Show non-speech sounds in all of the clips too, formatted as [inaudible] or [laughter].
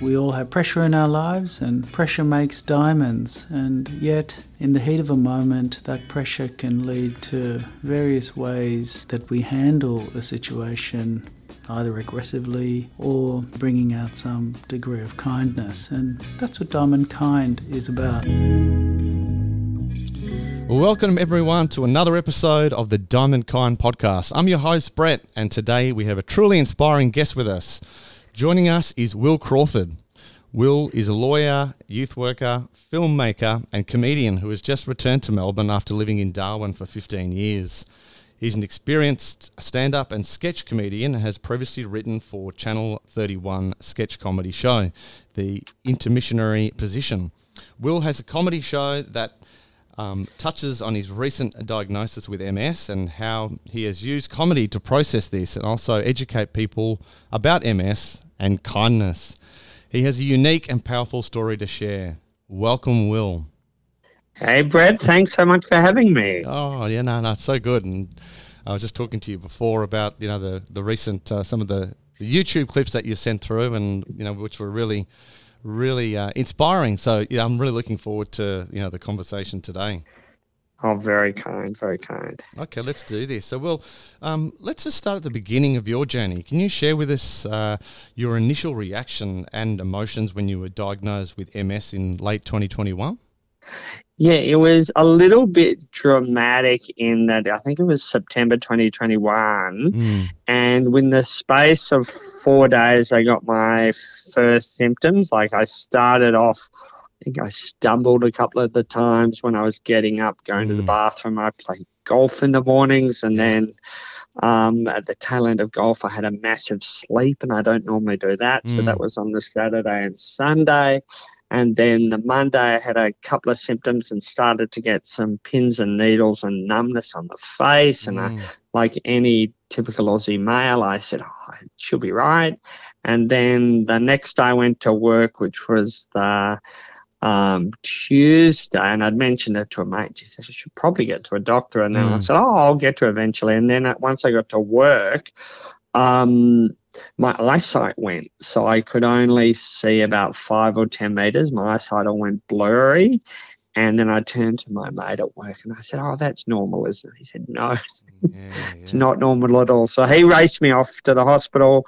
We all have pressure in our lives, and pressure makes diamonds. And yet, in the heat of a moment, that pressure can lead to various ways that we handle a situation, either aggressively or bringing out some degree of kindness. And that's what Diamond Kind is about. Welcome, everyone, to another episode of the Diamond Kind podcast. I'm your host, Brett, and today we have a truly inspiring guest with us. Joining us is Will Crawford. Will is a lawyer, youth worker, filmmaker, and comedian who has just returned to Melbourne after living in Darwin for 15 years. He's an experienced stand up and sketch comedian and has previously written for Channel 31 sketch comedy show, The Intermissionary Position. Will has a comedy show that um, touches on his recent diagnosis with MS and how he has used comedy to process this and also educate people about MS and kindness. He has a unique and powerful story to share. Welcome, Will. Hey, Brett. Thanks so much for having me. Oh, yeah, no, no, it's so good. And I was just talking to you before about you know the the recent uh, some of the, the YouTube clips that you sent through, and you know which were really really uh, inspiring. So yeah, I'm really looking forward to you know the conversation today. Oh, very kind, very kind. Okay, let's do this. So, well, um, let's just start at the beginning of your journey. Can you share with us uh, your initial reaction and emotions when you were diagnosed with MS in late 2021? Yeah, it was a little bit dramatic in that I think it was September 2021. Mm. And within the space of four days, I got my first symptoms. Like I started off think I stumbled a couple of the times when I was getting up, going mm. to the mm. bathroom. I played golf in the mornings, and then um, at the tail end of golf, I had a massive sleep, and I don't normally do that. Mm. So that mm. was on the Saturday and Sunday. And then the Monday, I had a couple of symptoms and started to get some pins and needles and numbness on the face. And I, mm. like any typical Aussie male, I said, oh, it should be right. And then the next day, I went to work, which was the um, Tuesday, and I'd mentioned it to a mate. She said, "I should probably get to a doctor." And then mm. I said, "Oh, I'll get to eventually." And then once I got to work, um, my eyesight went, so I could only see about five or ten meters. My eyesight all went blurry, and then I turned to my mate at work and I said, "Oh, that's normal, isn't it?" He said, "No, [laughs] yeah, yeah. it's not normal at all." So he raced me off to the hospital.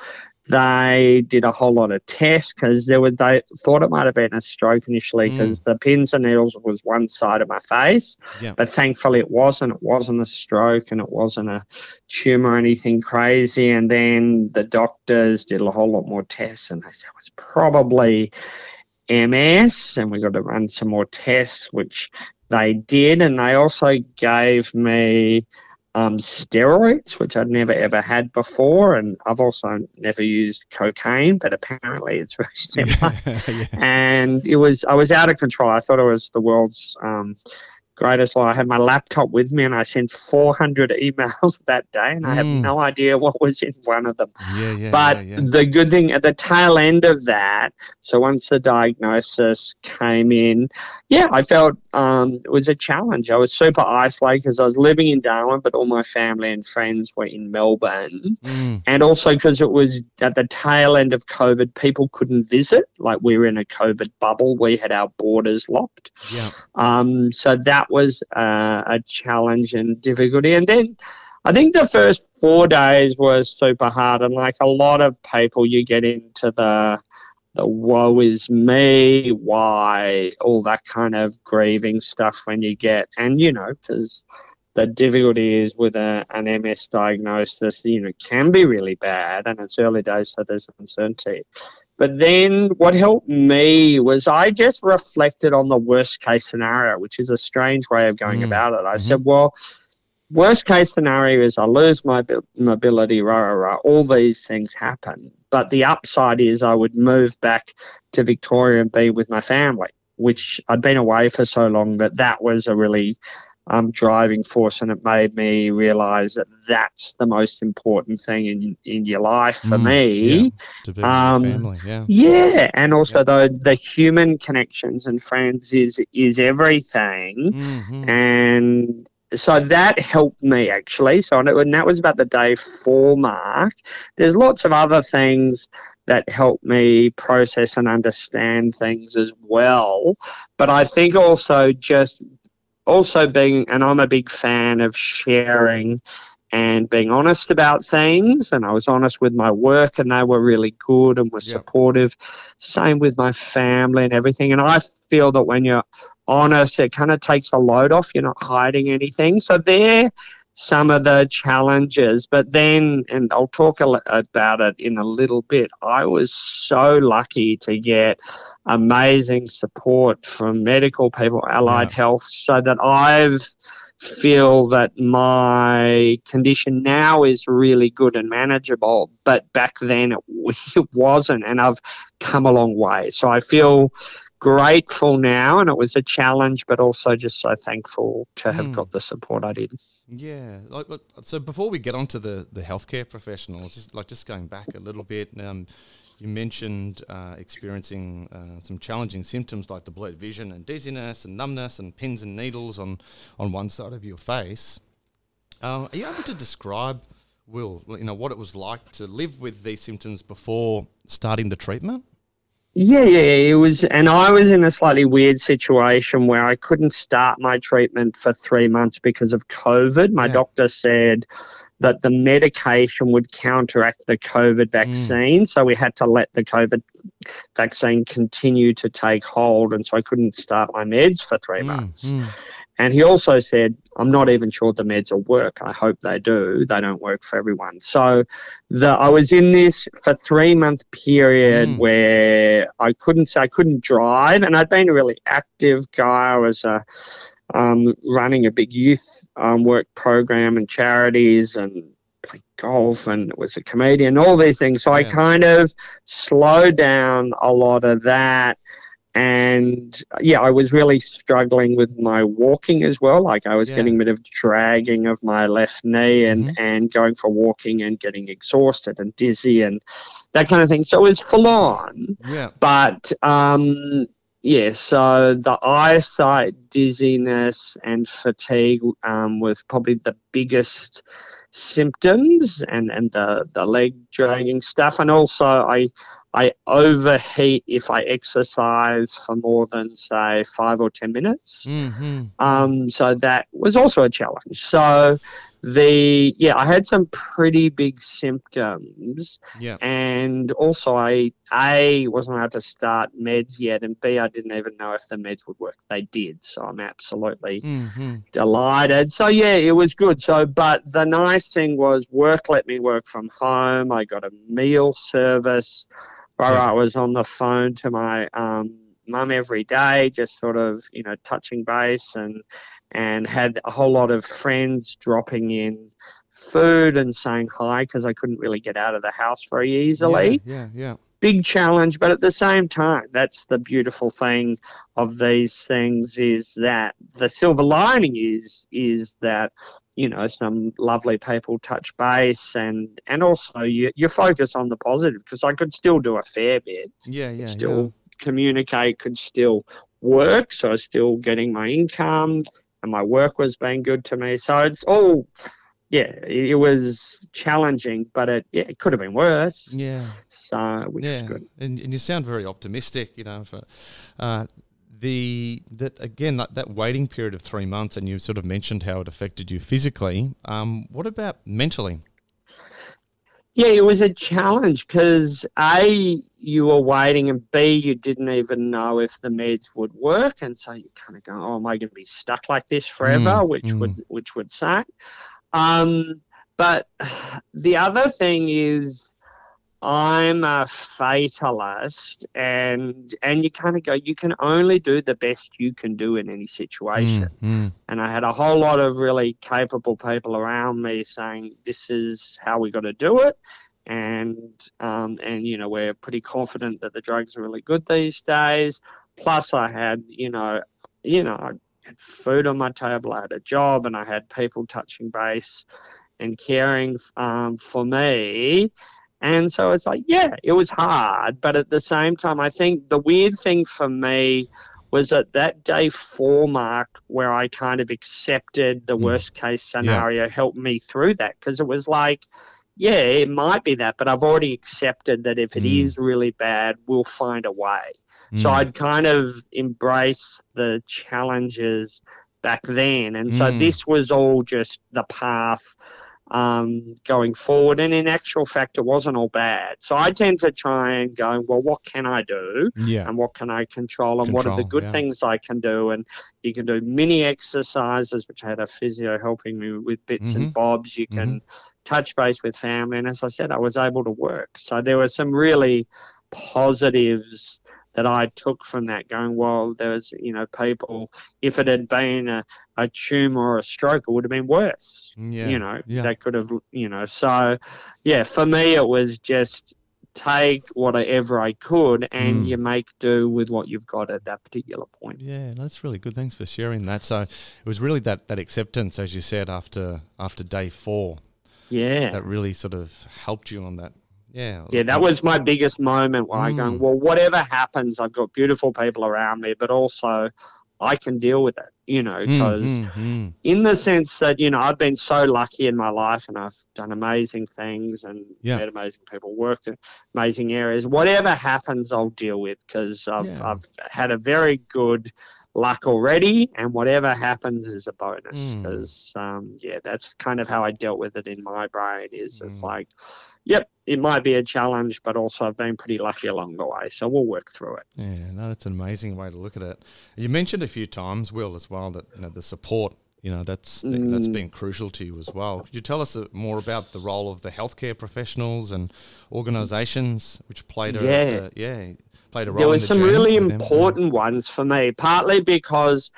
They did a whole lot of tests because they were they thought it might have been a stroke initially because mm. the pins and needles was one side of my face, yeah. but thankfully it wasn't. It wasn't a stroke and it wasn't a tumor or anything crazy. And then the doctors did a whole lot more tests and they said it was probably MS, and we got to run some more tests, which they did, and they also gave me um, steroids, which I'd never ever had before, and I've also never used cocaine, but apparently it's very [laughs] similar. yeah. And it was I was out of control. I thought it was the world's um, greatest lie. I had my laptop with me and I sent 400 emails [laughs] that day and mm. I have mm. no idea what was in one of them. Yeah, yeah, but yeah, the good thing at the tail end of that, so once the diagnosis came in, yeah, I felt um, it was a challenge. I was super isolated because I was living in Darwin, but all my family and friends were in Melbourne. Mm. And also because it was at the tail end of COVID, people couldn't visit. Like we were in a COVID bubble, we had our borders locked. Yeah. Um, so that was uh, a challenge and difficulty. And then I think the first four days was super hard. And like a lot of people, you get into the the woe is me, why, all that kind of grieving stuff when you get, and you know, because the difficulty is with a, an MS diagnosis, you know, can be really bad and it's early days, so there's uncertainty. But then what helped me was I just reflected on the worst case scenario, which is a strange way of going mm. about it. I mm-hmm. said, well, worst case scenario is I lose my mobility, rah, rah, rah. All these things happen. But the upside is I would move back to Victoria and be with my family, which I'd been away for so long that that was a really um, driving force, and it made me realize that that's the most important thing in in your life for mm, me. Yeah, um, family, yeah. yeah, and also yeah. the the human connections and friends is is everything, mm-hmm. and so that helped me actually. So and that was about the day four mark. There's lots of other things that help me process and understand things as well. But I think also just also being, and I'm a big fan of sharing and being honest about things. And I was honest with my work, and they were really good and were supportive. Same with my family and everything. And I feel that when you're honest, it kind of takes the load off. You're not hiding anything. So there some of the challenges. But then, and I'll talk about it in a little bit, I was so lucky to get amazing support from medical people, allied yeah. health, so that I've feel that my condition now is really good and manageable, but back then it, [laughs] it wasn't, and I've come a long way. So I feel grateful now, and it was a challenge, but also just so thankful to have mm. got the support I did. Yeah. Like, so before we get onto the the healthcare professionals, just like just going back a little bit, um, you mentioned uh, experiencing uh, some challenging symptoms like the blurred vision and dizziness and numbness and pins and needles on on one side of your face. Uh, are you able to describe? Will you know what it was like to live with these symptoms before starting the treatment? Yeah, yeah, it was, and I was in a slightly weird situation where I couldn't start my treatment for three months because of COVID. My yeah. doctor said that the medication would counteract the COVID mm. vaccine, mm. so we had to let the COVID vaccine continue to take hold, and so I couldn't start my meds for three mm. months. Mm. And he also said, I'm not even sure the meds will work. I hope they do. They don't work for everyone. So the, I was in this for three month period mm. where I couldn't say I couldn't drive, and I'd been a really active guy. I was uh, um, running a big youth um, work program and charities and played golf and was a comedian, all these things. So yeah. I kind of slowed down a lot of that and yeah, I was really struggling with my walking as well. Like I was yeah. getting a bit of dragging of my left knee and, mm-hmm. and going for walking and getting exhausted and dizzy and that kind of thing. So it was full on. Yeah. But um, yeah, so the eyesight, dizziness, and fatigue um, was probably the biggest symptoms, and, and the, the leg dragging stuff. And also, I I overheat if I exercise for more than say five or ten minutes. Mm-hmm. Um, so that was also a challenge. So the yeah, I had some pretty big symptoms. Yeah. And also I A wasn't allowed to start meds yet and B I didn't even know if the meds would work. They did. So I'm absolutely mm-hmm. delighted. So yeah, it was good. So but the nice thing was work let me work from home. I got a meal service. Where yeah. I was on the phone to my um, mum every day, just sort of you know touching base and and had a whole lot of friends dropping in food and saying hi because I couldn't really get out of the house very easily. Yeah, yeah, yeah. Big challenge, but at the same time, that's the beautiful thing of these things is that the silver lining is is that you know some lovely people touch base and and also you you focus on the positive because I could still do a fair bit. Yeah, yeah, still yeah. communicate, could still work, so I was still getting my income and my work was being good to me. So it's all, yeah, it, was challenging, but it yeah, it could have been worse. Yeah. So which yeah. is good. And, and you sound very optimistic, you know. For, uh, the that again that, that waiting period of three months, and you sort of mentioned how it affected you physically. Um, what about mentally? Yeah, it was a challenge because A, you were waiting, and B, you didn't even know if the meds would work, and so you kind of go, "Oh, am I going to be stuck like this forever?" Mm, which mm. would which would suck. Um, but [sighs] the other thing is, I'm a fatalist, and and you kind of go, you can only do the best you can do in any situation. Mm, mm. And I had a whole lot of really capable people around me saying, "This is how we got to do it," and um, and you know we're pretty confident that the drugs are really good these days. Plus, I had you know you know I had food on my table, I had a job, and I had people touching base and caring um, for me and so it's like, yeah, it was hard. But at the same time, I think the weird thing for me was at that day four mark where I kind of accepted the Mm. worst case scenario, helped me through that because it was like, yeah, it might be that, but I've already accepted that if it is Mm. really bad, we'll find a way. So Mm. I'd kind of embrace the challenges back then. And so Mm. this was all just the path um, going forward. And in actual fact, it wasn't all bad. So I tend to try and go, well, what can I do? yeah. And what can I control? And what are the good yeah. things I can do? And you can do mini exercises, which I had a physio helping me with bits Mhm. and bobs. You can touch base with family. And as I said, I was able to work. So there were some really positives that I took from that going, well, there's, you know, people, if it had been a, a tumor or a stroke, it would have been worse. Yeah. You know, Yeah. they could have, you know, so yeah, for me, it was just take whatever I could and Mm. you make do with what you've got at that particular point. Yeah, that's really good. Thanks for sharing that. So it was really that, that acceptance, as you said, after after day four, Yeah. that really sort of helped you on that. Yeah. Yeah, that was my biggest moment where I Mm. going, well, whatever happens, I've got beautiful people around me, but also I can deal with it, you know, Mm, because mm, mm. in the sense that, you know, I've been so lucky in my life and I've done amazing things and Yeah. met amazing people, worked in amazing areas. Whatever happens, I'll deal with because I've, Yeah. I've had a very good luck already and whatever happens is a bonus Mm. because, um, yeah, that's kind of how I dealt with it in my brain is it's Mm. like, yep, it might be a challenge, but also I've been pretty lucky along the way. So we'll work through it. Yeah, no, that's an amazing way to look at it. You mentioned a few times, Will, as well, that you know, the support, you know, that's that's Mm. been crucial to you as well. Could you tell us uh, more about the role of the healthcare professionals and organisations which played a Yeah. uh, yeah played a role? there were the some really important ones for me partly because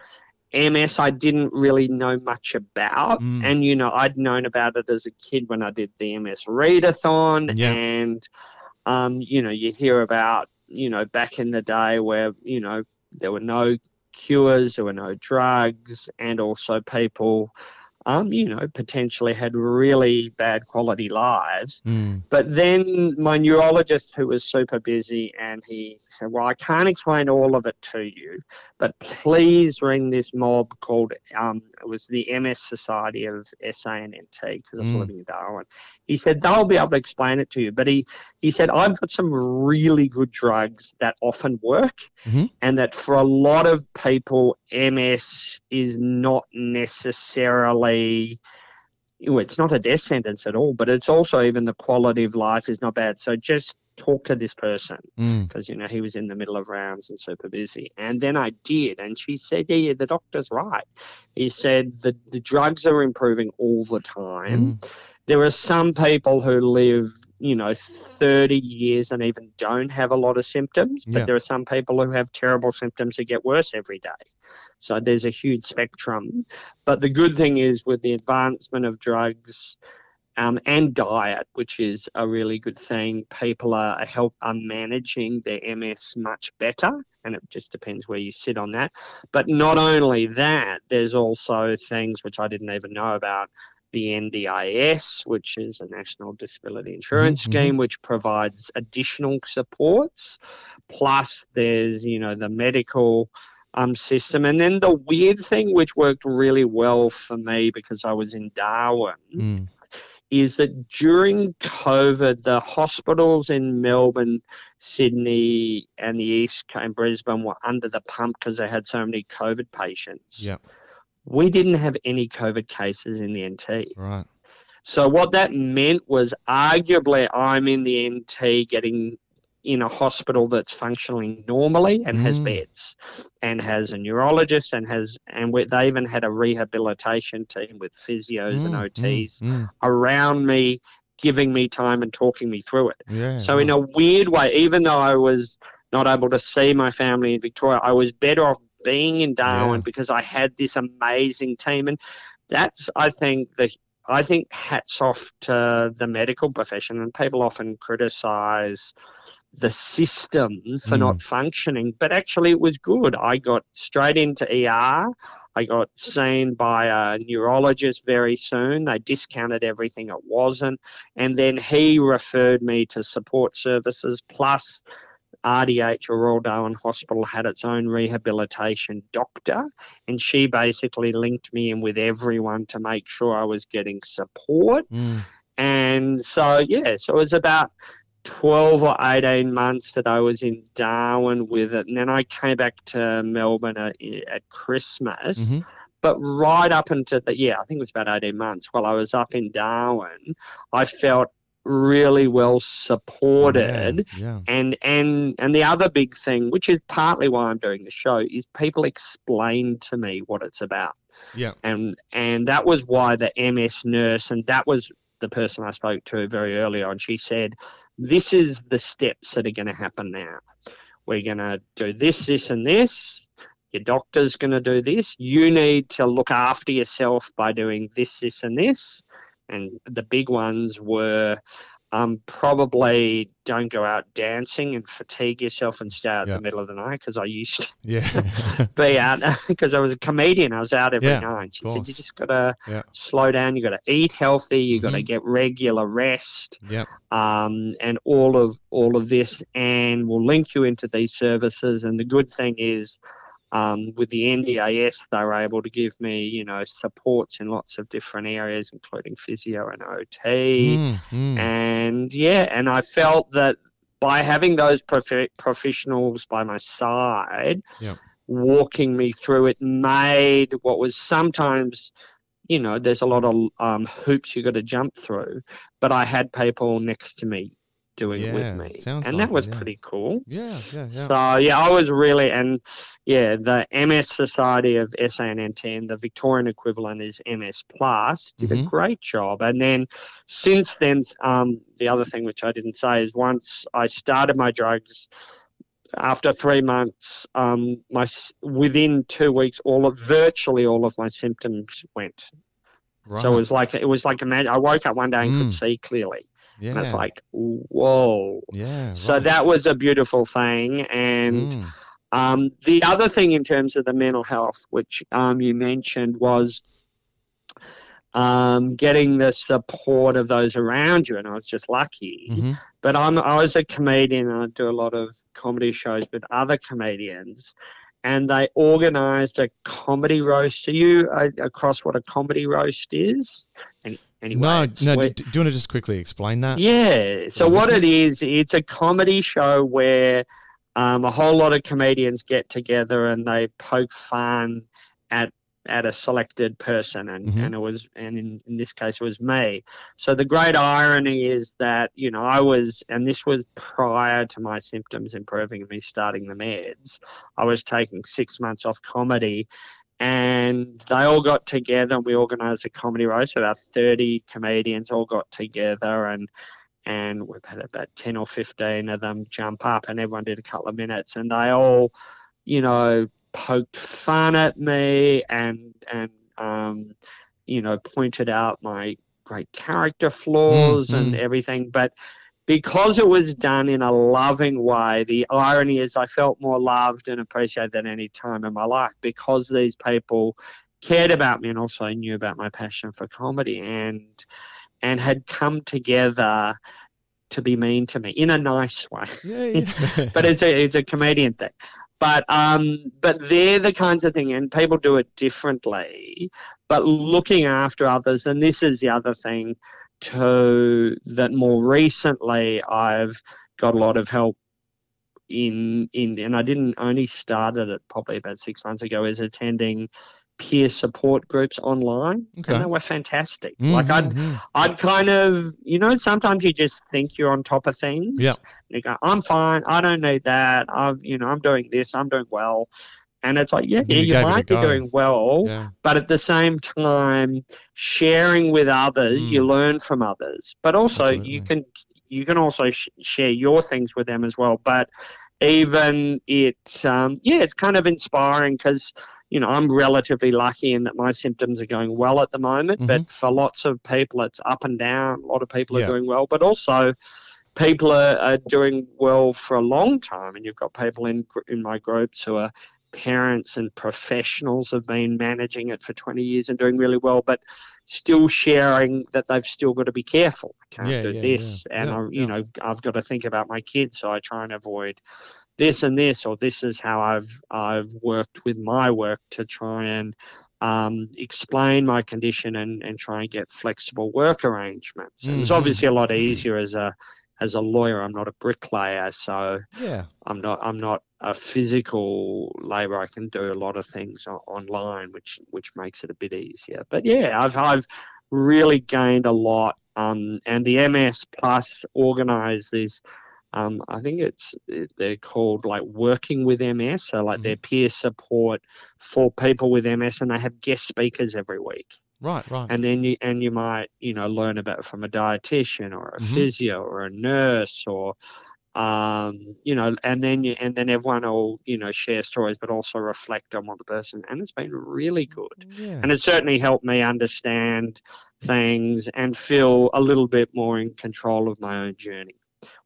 ms i didn't really know much about Mm. and you know i'd known about it as a kid when i did the ms readathon Yeah. and um, you know you hear about you know back in the day where you know there were no cures there were no drugs and also people um, you know potentially had really bad quality lives Mm, but then my neurologist, who was super busy, and he said, Well, I can't explain all of it to you, but please ring this mob called, um, it was the MS Society of SANNT, because I was Mm. living in Darwin. He said, They'll be able to explain it to you. But he, he said, I've got some really good drugs that often work, Mhm. and that for a lot of people, MS is not necessarily well, it's not a death sentence at all, but it's also even the quality of life is not bad. So just talk to this person mm, because you know he was in the middle of rounds and super busy. And then I did, and she said, "Yeah, yeah the doctor's right." He said the the drugs are improving all the time. mm, There are some people who live, you know, 30 years and even don't have a lot of symptoms, but Yeah. there are some people who have terrible symptoms that get worse every day. So there's a huge spectrum. But the good thing is with the advancement of drugs um, and diet, which is a really good thing, people are are help are managing their MS much better, and it just depends where you sit on that. But not only that, there's also things which I didn't even know about the NDIS, which is a National Disability Insurance Mhm, mhm. Scheme, which provides additional supports. Plus, there's you know the medical um, system, and then the weird thing, which worked really well for me because I was in Darwin, mm. is that during COVID, the hospitals in Melbourne, Sydney, and the East and Brisbane were under the pump because they had so many COVID patients. Yeah, We didn't have any COVID cases in the NT. right. So what that meant was arguably I'm in the NT getting in a hospital that's functioning normally and has Mm. beds and has a neurologist and has and they even had a rehabilitation team with physios and Mm, OTs mm, mm. around me giving me time and talking me through it. Yeah. So in a weird way, even though I was not able to see my family in Victoria, I was better off being in Darwin Yeah. because I had this amazing team, and that's I think the I think hats off to the medical profession, and people often criticise the system for Mm. not functioning, but actually it was good. I got straight into ER. I got seen by a neurologist very soon. They discounted everything it wasn't. And then he referred me to support services plus RDH or Royal Darwin Hospital had its own rehabilitation doctor, and she basically linked me in with everyone to make sure I was getting support. Mm. And so, yeah, so it was about 12 or 18 months that I was in Darwin with it. And then I came back to Melbourne at, at Christmas. Mhm. But right up into the, yeah, I think it was about 18 months while I was up in Darwin, I felt really well supported. Yeah. and and and the other big thing which is partly why i'm doing the show is people explain to me what it's about. Yeah. and and that was why the ms nurse and that was the person i spoke to very early on she said this is the steps that are going to happen now. We're going to do this this and this. Your doctor's going to do this. You need to look after yourself by doing this this and this and the big ones were um, probably don't go out dancing and fatigue yourself and stay out Yeah. in the middle of the night because I used to Yeah. [laughs] be out [laughs] because I was a comedian. I was out every Yeah, night. She said you just gotta Yeah. slow down. You gotta eat healthy. You gotta Mhm. get regular rest. yeah. Um, and all of all of this, and we'll link you into these services. And the good thing is, um, with the NDIS, they were able to give me, you know, supports in lots of different areas, including physio and OT. Mm, mm. And yeah, and I felt that by having those prof- professionals by my side, Yep. walking me through it, made what was sometimes, you know, there's a lot of um, hoops you got to jump through, but I had people next to me doing Yeah, with me, and like that it, was yeah. pretty cool. yeah. Yeah. Yeah. So yeah, I was really and yeah, the MS Society of SANNT and the Victorian equivalent is MS Plus did a Mhm. great job. And then since then, um, the other thing which I didn't say is once I started my drugs. After three months, um, my within two weeks, all of virtually all of my symptoms went. right. So it was like it was like imagine I woke up one day and Mm. could see clearly, yeah. and it's like whoa. yeah. So that was a beautiful thing, and Mm. um, the other thing in terms of the mental health, which um, you mentioned, was um, getting the support of those around you, and I was just lucky. Mhm. But I'm I was a comedian, and I do a lot of comedy shows with other comedians, and they organised a comedy roast. Are you uh, across what a comedy roast is? Any, anyway, No, no. where- Do, do you want to just quickly explain that? yeah. So what it is, it's a comedy show where um, a whole lot of comedians get together and they poke fun at at a selected person, and, Mhm. and it was, and in, in this case, it was me. So the great irony is that you know I was, and this was prior to my symptoms improving and me starting the meds. I was taking six months off comedy. And they all got together and we organised a comedy roast. About 30 comedians all got together and and we've had about 10 or 15 of them jump up and everyone did a couple of minutes and they all you know poked fun at me and and um, you know pointed out my great character flaws and mm. everything but because it was done in a loving way the irony is i felt more loved and appreciated than any time in my life because these people cared about me and also knew about my passion for comedy and and had come together to be mean to me in a nice way. Yeah. yeah. [laughs] But it's a it's a comedian thing. But um but they're the kinds of thing and people do it differently. But looking after others, and this is the other thing too that more recently I've got a lot of help in in and I didn't only started it probably about six months ago is attending peer support groups online Okay. and they were fantastic. Like I'd Mhm, mhm. I'd kind of, you know, sometimes you just think you're on top of things. Yeah. You go, I'm fine. I don't need that. I've, you know, I'm doing this. I'm doing well. And it's like, yeah, yeah, you a might be doing well, Yeah. but at the same time, sharing with others, you Mm. learn from others. But also, you can you can also sh- share your things with them as well. But even it's um, yeah, it's kind of inspiring because you know I'm relatively lucky in that my symptoms are going well at the moment. But for lots of people, it's up and down. A lot of people Yeah. are doing well, but also people are, are doing well for a long time. And you've got people in in my groups who are parents and professionals have been managing it for 20 years and doing really well, but still sharing that they've still got to be careful. I can't Yeah, do yeah, this, yeah. and I, you know, I've got to think about my kids, so I try and avoid this and this, or this is how I've I've worked with my work to try and um, explain my condition and, and try and get flexible work arrangements. And it's Mhm. obviously a lot easier as a as a lawyer. I'm not a bricklayer, so Yeah. I'm not I'm not a physical labor. I can do a lot of things o- online, which which makes it a bit easier. But yeah, I've I've really gained a lot. Um, and the MS Plus organise these. Um, I think it's they're called like working with MS, so like their peer support for people with MS, and they have guest speakers every week Right. Right. and then you and you might you know learn about it from a dietitian or a Mhm. physio or a nurse or um you know and then you and then everyone will you know share stories but also reflect on what the person and it's been really good yeah. and it certainly helped me understand things and feel a little bit more in control of my own journey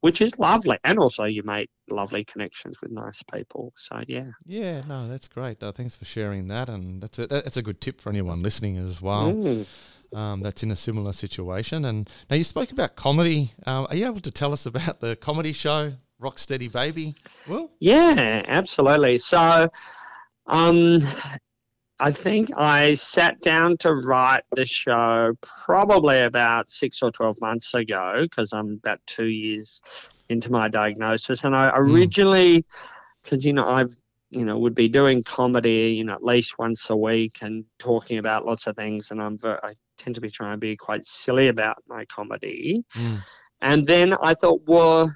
which is lovely and also you make lovely connections with nice people so yeah Yeah, no, that's great. Uh, thanks for sharing that, and that's a that's a good tip for anyone listening as well. Mm. Um, that's in a similar situation. And now you spoke about comedy. Um, are you able to tell us about the comedy show Rocksteady Baby? Well, Yeah, absolutely. So, um, I think I sat down to write the show probably about six or 12 months ago because I'm about two years into my diagnosis. And I originally, because, you know, I've, you know, would be doing comedy, you know, at least once a week and talking about lots of things. And I'm I tend to be trying to be quite silly about my comedy. mm, And then I thought, well,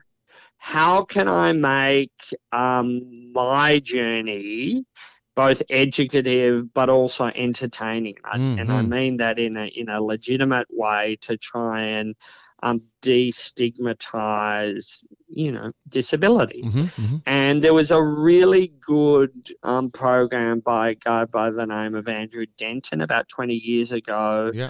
how can I make um, my journey both educative but also entertaining? I- And I mean that in a in a legitimate way to try and um, destigmatize, you know, disability. mhm, mhm. And there was a really good um, program by a guy by the name of Andrew Denton about 20 years ago. Yeah.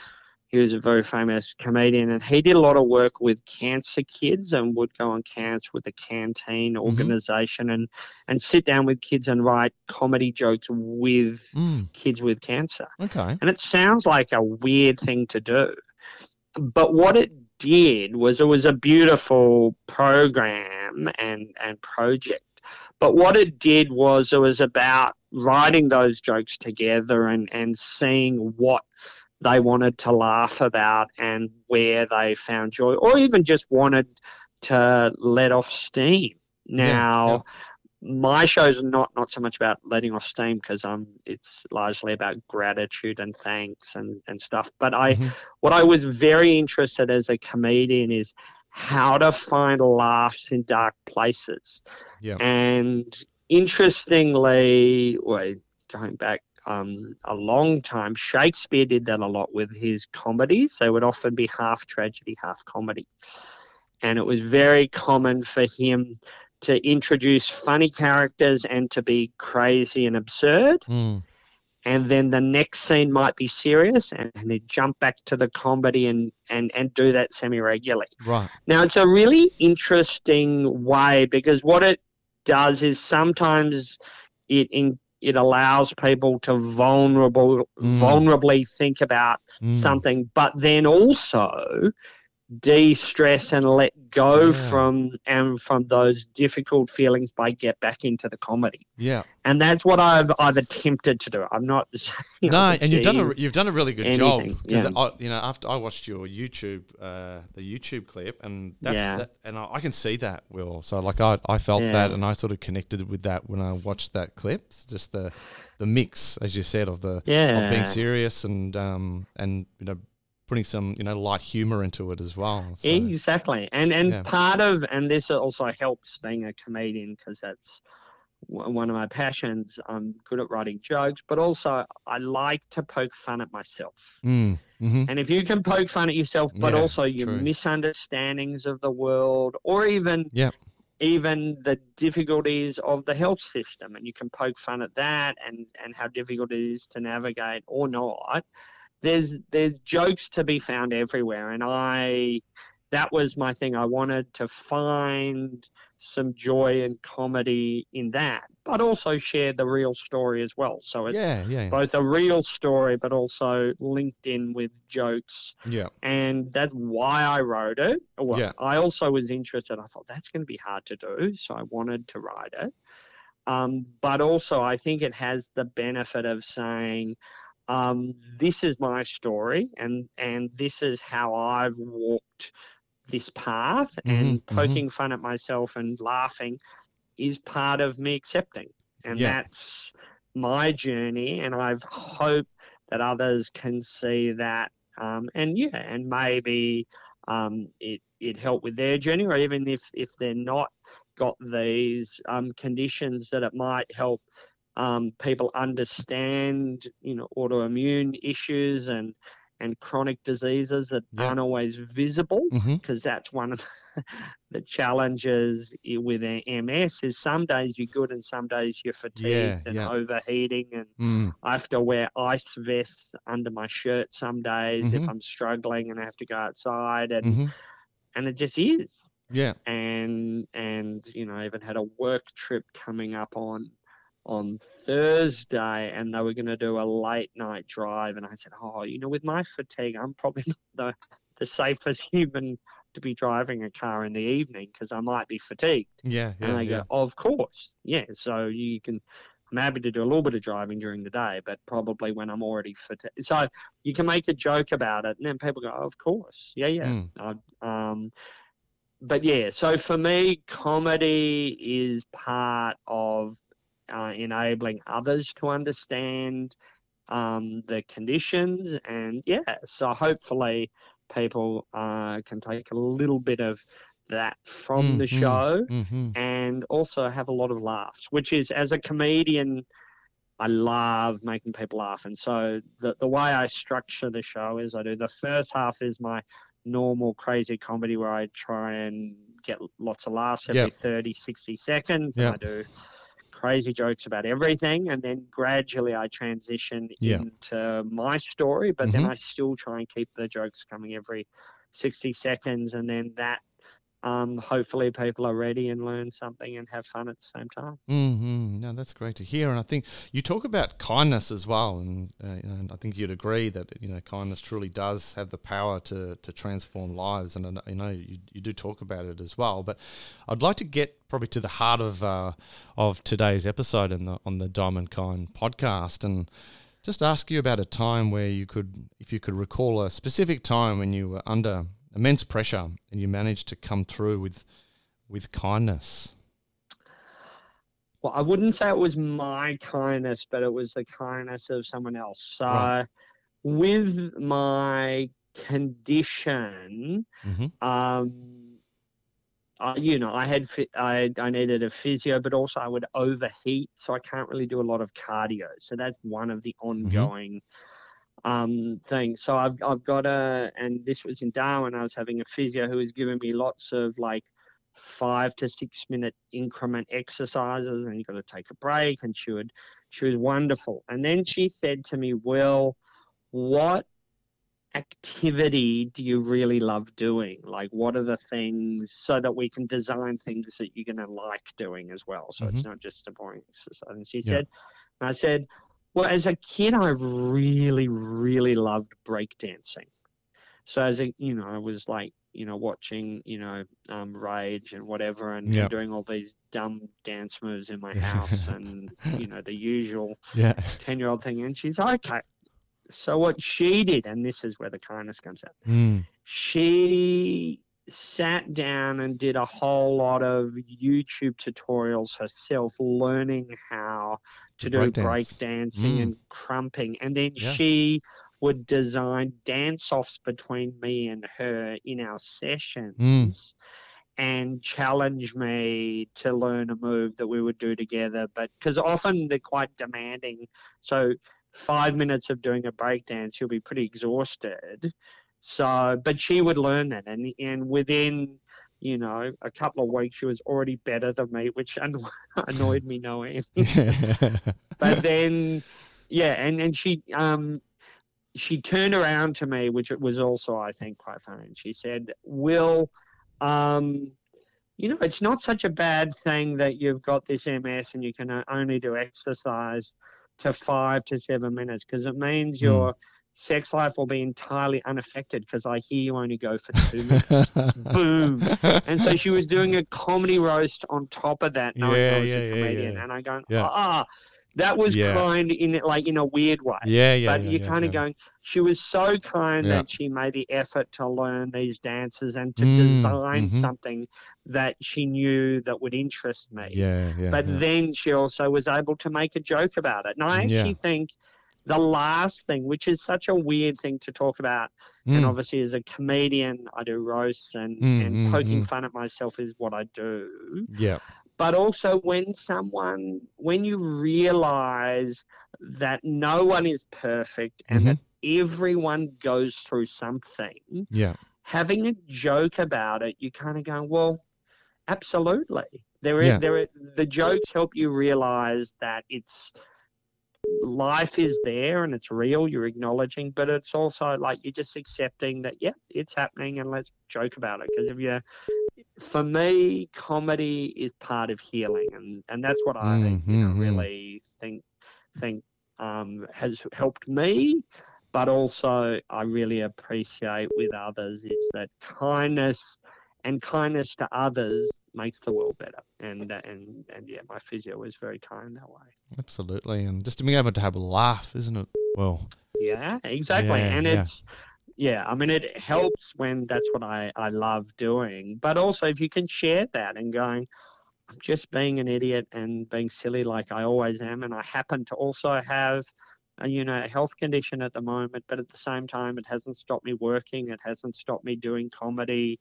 He was a very famous comedian, and he did a lot of work with cancer kids and would go on camps with the Canteen organization and, and sit down with kids and write comedy jokes with Mm, kids with cancer. okay. And it sounds like a weird thing to do. But what it did was it was a beautiful program and, and project. But what it did was it was about writing those jokes together and, and seeing what they wanted to laugh about and where they found joy or even just wanted to let off steam. Yeah, Now, my show's not not so much about letting off steam because um it's largely about gratitude and thanks and and stuff but i Mhm. what i was very interested as a comedian is how to find laughs in dark places Yeah. and interestingly well, going back um, a long time shakespeare did that a lot with his comedies they would often be half tragedy half comedy and it was very common for him to introduce funny characters and to be crazy and absurd. Mm, And then the next scene might be serious and, and he'd jump back to the comedy and, and, and do that semi regularly. right. Now, it's a really interesting way because what it does is sometimes it in, it allows people to vulnerable Mm. vulnerably think about Mm, something, but then also de-stress and let go Yeah. from and from those difficult feelings by get back into the comedy. Yeah. And that's what I've I've attempted to do. I'm not [laughs] saying No, and you've done a you've done a really good job anything, because yeah. I, you know after I watched your YouTube uh, the YouTube clip and that's Yeah. that, and I, I can see that Will so like I, I felt Yeah. that and I sort of connected with that when I watched that clip it's just the the mix as you said of the of yeah. being serious and um and you know putting some you know light humor into it as well so, Exactly, and and Yeah. part of and this also helps being a comedian because that's one of my passions. I'm good at writing jokes, but also I like to poke fun at myself. mm, hmm And if you can poke fun at yourself, but Yeah, also your true. misunderstandings of the world, or even Yep. even the difficulties of the health system, and you can poke fun at that and and how difficult it is to navigate or not. There's there's jokes to be found everywhere, and I that was my thing. I wanted to find some joy and comedy in that, but also share the real story as well. So it's yeah, yeah. both a real story, but also linked in with jokes. Yeah. And that's why I wrote it. Well, Yeah. I also was interested. I thought that's going to be hard to do. So I wanted to write it. Um, but also, I think it has the benefit of saying, um, this is my story and, and this is how I've walked this path and Mhm, mhm. poking fun at myself and laughing is part of me accepting. And Yeah. that's my journey. And I've hoped that others can see that. Um, and yeah, and maybe um, it, it helped with their journey, or even if, if they're not got these um, conditions, that it might help um, people understand, you know, autoimmune issues and and chronic diseases that Yeah. aren't always visible Mm-hmm. because that's one of [laughs] the challenges with MS is some days you're good and some days you're fatigued and yeah. overheating and Mm. I have to wear ice vests under my shirt some days if Mhm. I'm struggling and I have to go outside and hmm and it just is Yeah. and and you know I even had a work trip coming up on on Thursday and they were going to do a late night drive and I said oh you know with my fatigue I'm probably [laughs] not the the safest human to be driving a car in the evening because I might be fatigued Yeah. Yeah. and I yeah. go of course yeah so you can I'm happy to do a little bit of driving during the day, but probably when I'm already fatigued. So you can make a joke about it, and then people go, oh, "Of course, yeah, yeah." Mm. I- um, but yeah, so for me, comedy is part of uh, enabling others to understand um, the conditions, and yeah, so hopefully people uh, can take a little bit of that from the Mm, mm, show mhm. and also have a lot of laughs, which is as a comedian, I love making people laugh. And so the, the way I structure the show is I do the first half is my normal crazy comedy where I try and get lots of laughs every Yep. 30, 60 seconds. Yep. And I do crazy jokes about everything. And then gradually I transition Yep. into my story, but then Mhm. I still try and keep the jokes coming every 60 seconds. And then that um, hopefully people are ready and learn something and have fun at the same time. Mm-hmm. No, that's great to hear, and I think you talk about kindness as well, and, uh, and I think you'd agree that you know kindness truly does have the power to, to transform lives, and you know you, you do talk about it as well. But I'd like to get probably to the heart of uh, of today's episode in the on the Diamond Kind podcast, and just ask you about a time where you could, if you could recall a specific time when you were under immense pressure and you managed to come through with with kindness. Well, I wouldn't say it was my kindness, but it was the kindness of someone else. So, Right. with my condition, Mm-hmm. um, I, you know, I had I I needed a physio, but also I would overheat, so I can't really do a lot of cardio. So that's one of the ongoing um, things. So I've I've got a, and this was in Darwin. I was having a physio who was giving me lots of like five to six minute increment exercises, and you got to take a break. And she would she was wonderful. And then she said to me, "Well, what activity do you really love doing? Like, what are the things so that we can design things that you're going to like doing as well? So it's not just a boring exercise. And she Yeah. said, and I said, well, as a kid, I really, really loved breakdancing. So as a, you know, I was like, you know, watching, you know, um, Rage and whatever, and, Yep. doing all these dumb dance moves in my [laughs] house, and you know, the usual Yeah. 10 year old thing. And she's okay. So what she did, and this is where the kindness comes out, Mm. she sat down and did a whole lot of YouTube tutorials herself, learning how to do breakdance. breakdancing Mm. and crumping. And then Yeah. she would design dance offs between me and her in our sessions. And challenge me to learn a move that we would do together, but because often they're quite demanding. So five minutes of doing a breakdance, you'll be pretty exhausted. So, but she would learn that, and and within, you know, a couple of weeks, she was already better than me, which [laughs] anno- annoyed me no end. [laughs] But then, yeah, and and she, um, she turned around to me, which it was also, I think, quite funny. And she said, Will, um, you know, it's not such a bad thing that you've got this MS and you can only do exercise to five to seven minutes because it means mm. your sex life will be entirely unaffected because I hear you only go for two minutes. [laughs] Boom. And so she was doing a comedy roast on top of that, knowing yeah, I was yeah, a comedian. Yeah, and I go, ah, that was kind in like in a weird way. Yeah, yeah. But you're kind of going. She was so kind that she made the effort to learn these dances and to mm, design mm-hmm. something that she knew that would interest me. Yeah, yeah. But then she also was able to make a joke about it, and I actually think the last thing, which is such a weird thing to talk about, mm. and obviously as a comedian, I do roasts and, mm, and mm, poking mm. fun at myself is what I do. Yeah. But also when someone, when you realize that no one is perfect and mm-hmm. that everyone goes through something, yeah. having a joke about it, you kind of go, well, absolutely. There is, yeah. there, the jokes help you realize that it's life is there and it's real you're acknowledging but it's also like you're just accepting that yeah it's happening and let's joke about it because if you for me comedy is part of healing and and that's what i mm-hmm. you know, mm-hmm. really think think um, has helped me but also i really appreciate with others is that kindness and kindness to others makes the world better. And uh, and and yeah, my physio was very kind that way. Absolutely, and just being able to have a laugh, isn't it? Well, yeah, exactly, yeah, and yeah. it's. Yeah, I mean, it helps when that's what I, I love doing. But also, if you can share that and going, I'm just being an idiot and being silly like I always am. And I happen to also have a, you know, a health condition at the moment, but at the same time, it hasn't stopped me working. It hasn't stopped me doing comedy.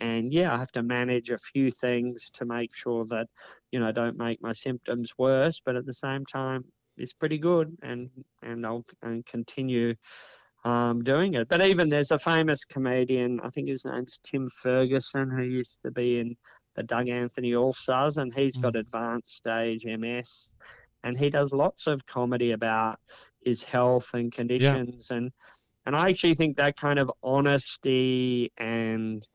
And yeah, I have to manage a few things to make sure that, you know, I don't make my symptoms worse. But at the same time, it's pretty good, and and I'll and continue um, doing it. But even there's a famous comedian, I think his name's Tim Ferguson, who used to be in the Doug Anthony All Stars, and he's got mm. advanced stage MS, and he does lots of comedy about his health and conditions, yeah. and and I actually think that kind of honesty and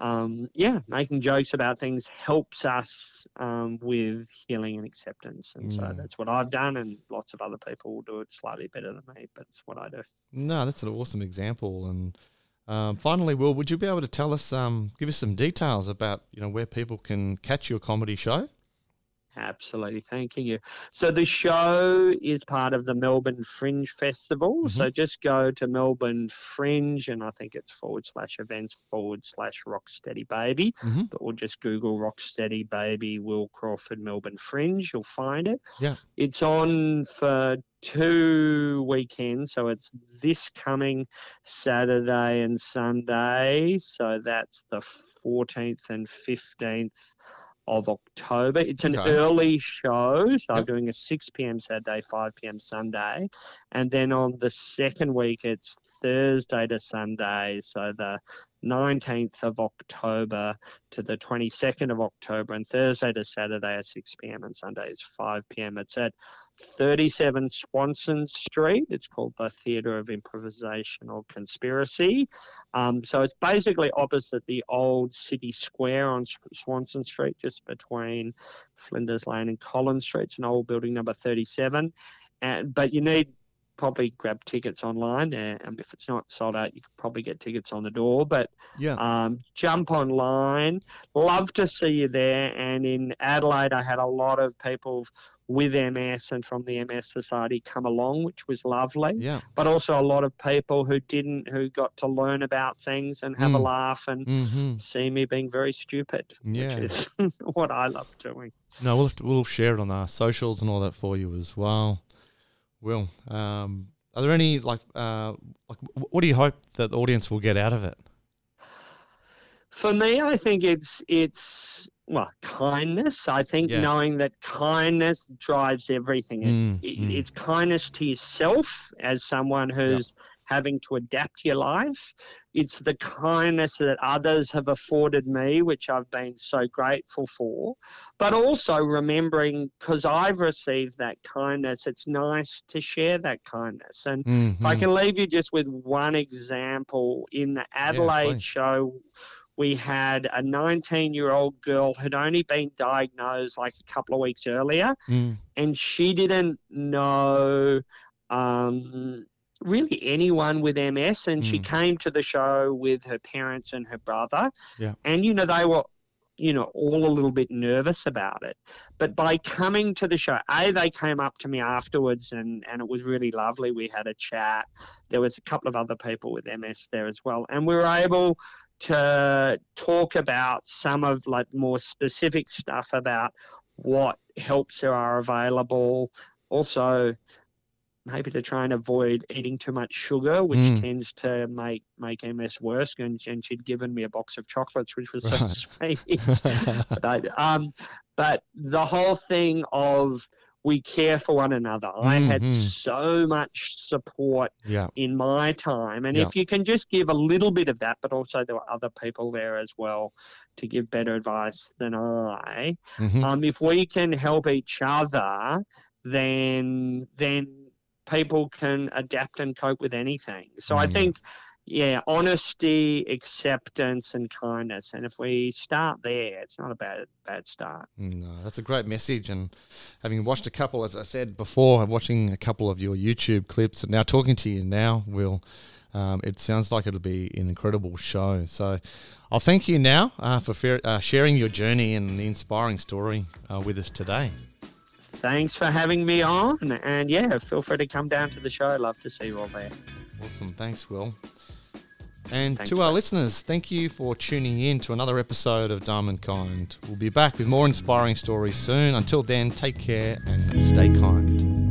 um, yeah, making jokes about things helps us um, with healing and acceptance. And so that's what I've done, and lots of other people will do it slightly better than me, but it's what I do. No, that's an awesome example. And um, finally, Will, would you be able to tell us, um, give us some details about you know where people can catch your comedy show? Absolutely, thanking you. So the show is part of the Melbourne Fringe Festival. Mm-hmm. So just go to Melbourne Fringe, and I think it's forward slash events forward slash Rocksteady Baby, mm-hmm. but we'll just Google Rocksteady Baby Will Crawford Melbourne Fringe. You'll find it. Yeah, it's on for two weekends. So it's this coming Saturday and Sunday. So that's the 14th and 15th of October. It's an okay. early show, so yep. I'm doing a 6 p.m. Saturday, 5 p.m. Sunday, and then on the second week it's Thursday to Sunday, so the 19th of October to the 22nd of October, and Thursday to Saturday at 6 p.m. and Sunday is 5 p.m. It's at 37 Swanston Street. It's called the Theatre of Improvisation or Conspiracy. Um, so it's basically opposite the old city square on Swanston Street, just between Flinders Lane and Collins Street. It's an old building number 37. And, but you need probably grab tickets online. And if it's not sold out, you could probably get tickets on the door. But yeah, um, jump online. Love to see you there. And in Adelaide, I had a lot of people with MS and from the MS Society come along, which was lovely. Yeah. But also a lot of people who didn't, who got to learn about things and have mm. a laugh and mm-hmm. see me being very stupid, yeah. which is [laughs] what I love doing. No, we'll, to, we'll share it on our socials and all that for you as well. Will, um, are there any like uh, like what do you hope that the audience will get out of it? For me, I think it's it's well kindness. I think yeah. knowing that kindness drives everything. Mm, it, mm. It's kindness to yourself as someone who's having to adapt your life. It's the kindness that others have afforded me, which I've been so grateful for. But also remembering, because I've received that kindness, it's nice to share that kindness. And mm-hmm. if I mm-hmm. can leave you just with one example in the Adelaide yeah, show, we had a 19 year old girl who'd only been diagnosed like a couple of weeks earlier, mm. and she didn't know um, really anyone with MS. And mm. she came to the show with her parents and her brother. Yeah. And, you know, they were you know, all a little bit nervous about it. But by coming to the show, A, they came up to me afterwards and, and it was really lovely. We had a chat. There was a couple of other people with MS there as well. And we were able to talk about some of like more specific stuff about what helps are available. Also, maybe to try and avoid eating too much sugar, which mm. tends to make make MS worse. And, and, she'd given me a box of chocolates, which was right. so sweet. [laughs] but, um, but the whole thing of we care for one another. Mm-hmm. I had mm-hmm. so much support yeah. in my time. And yeah. if you can just give a little bit of that, but also there were other people there as well to give better advice than I. Mm-hmm. Um, if we can help each other, then then people can adapt and cope with anything. So mm. I think yeah, honesty, acceptance, and kindness. And if we start there, it's not a bad bad start. No, that's a great message. And having watched a couple, as I said before, watching a couple of your YouTube clips, and now talking to you now, Will, um, it sounds like it'll be an incredible show. So I'll thank you now uh, for fair, uh, sharing your journey and the inspiring story uh, with us today. Thanks for having me on. And yeah, feel free to come down to the show. Love to see you all there. Awesome. Thanks, Will. And Thanks, to our listeners, thank you for tuning in to another episode of Diamond Kind. We'll be back with more inspiring stories soon. Until then, take care and stay kind.